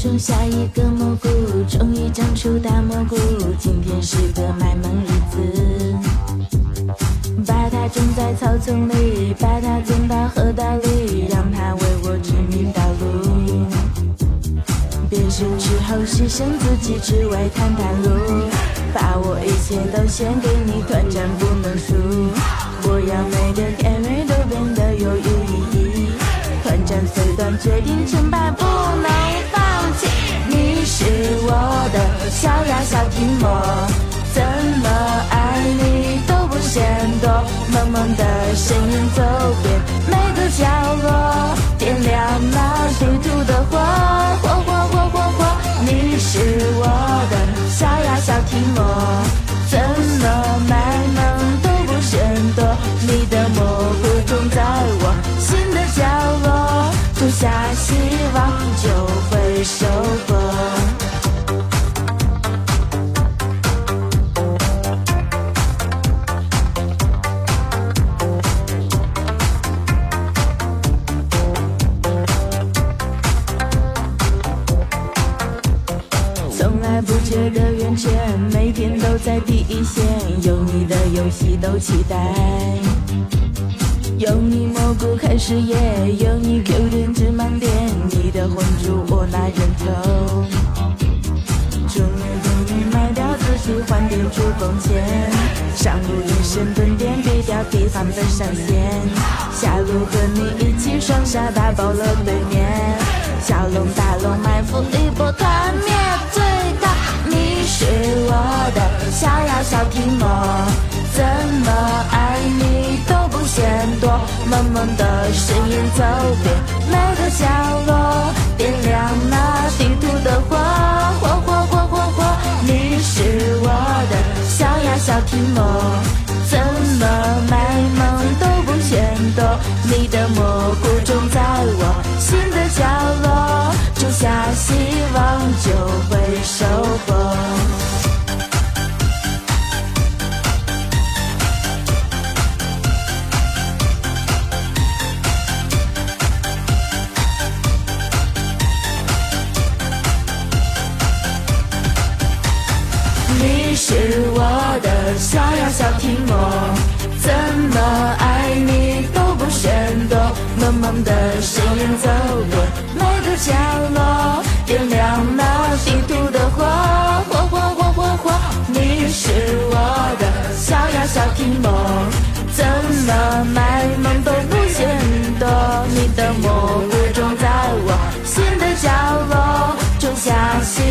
种下一个蘑菇，终于长出大蘑菇。今天是个卖萌日子，把它种在草丛里，把它种到河道里，让它为我指明道路。变身之后牺牲自己，只为探探路。把我一切都献给你，团战不能输。我要每个小呀小提莫，怎么爱你都不嫌多。萌萌的身影走遍每个角落，点亮那地图的火火火火火火。你是我的小呀小提莫，从来不觉得圆圈，每天都在第一线，有你的游戏都期待。有你蘑菇开始耶，有你 Q 点值满点，你的魂珠我拿人头。终于终于卖掉自己换点主攻钱，上路一身蹲点比掉地方的闪现，下路和你一起双杀打爆了对面，小龙大龙埋伏一波团灭呀小提莫，怎么爱你都不嫌多，萌萌的声音走遍每个角落，点亮那地图的火火火火火火。你是我的小呀小提莫，怎么卖萌都不嫌多，你的蘑是我的小呀小提莫，怎么爱你都不嫌多，萌萌的声音走过每个角落，点亮那地图的火火火火火火。你是我的小呀小提莫，怎么卖萌都不嫌多，你的蘑菇种在我心的角落，种下心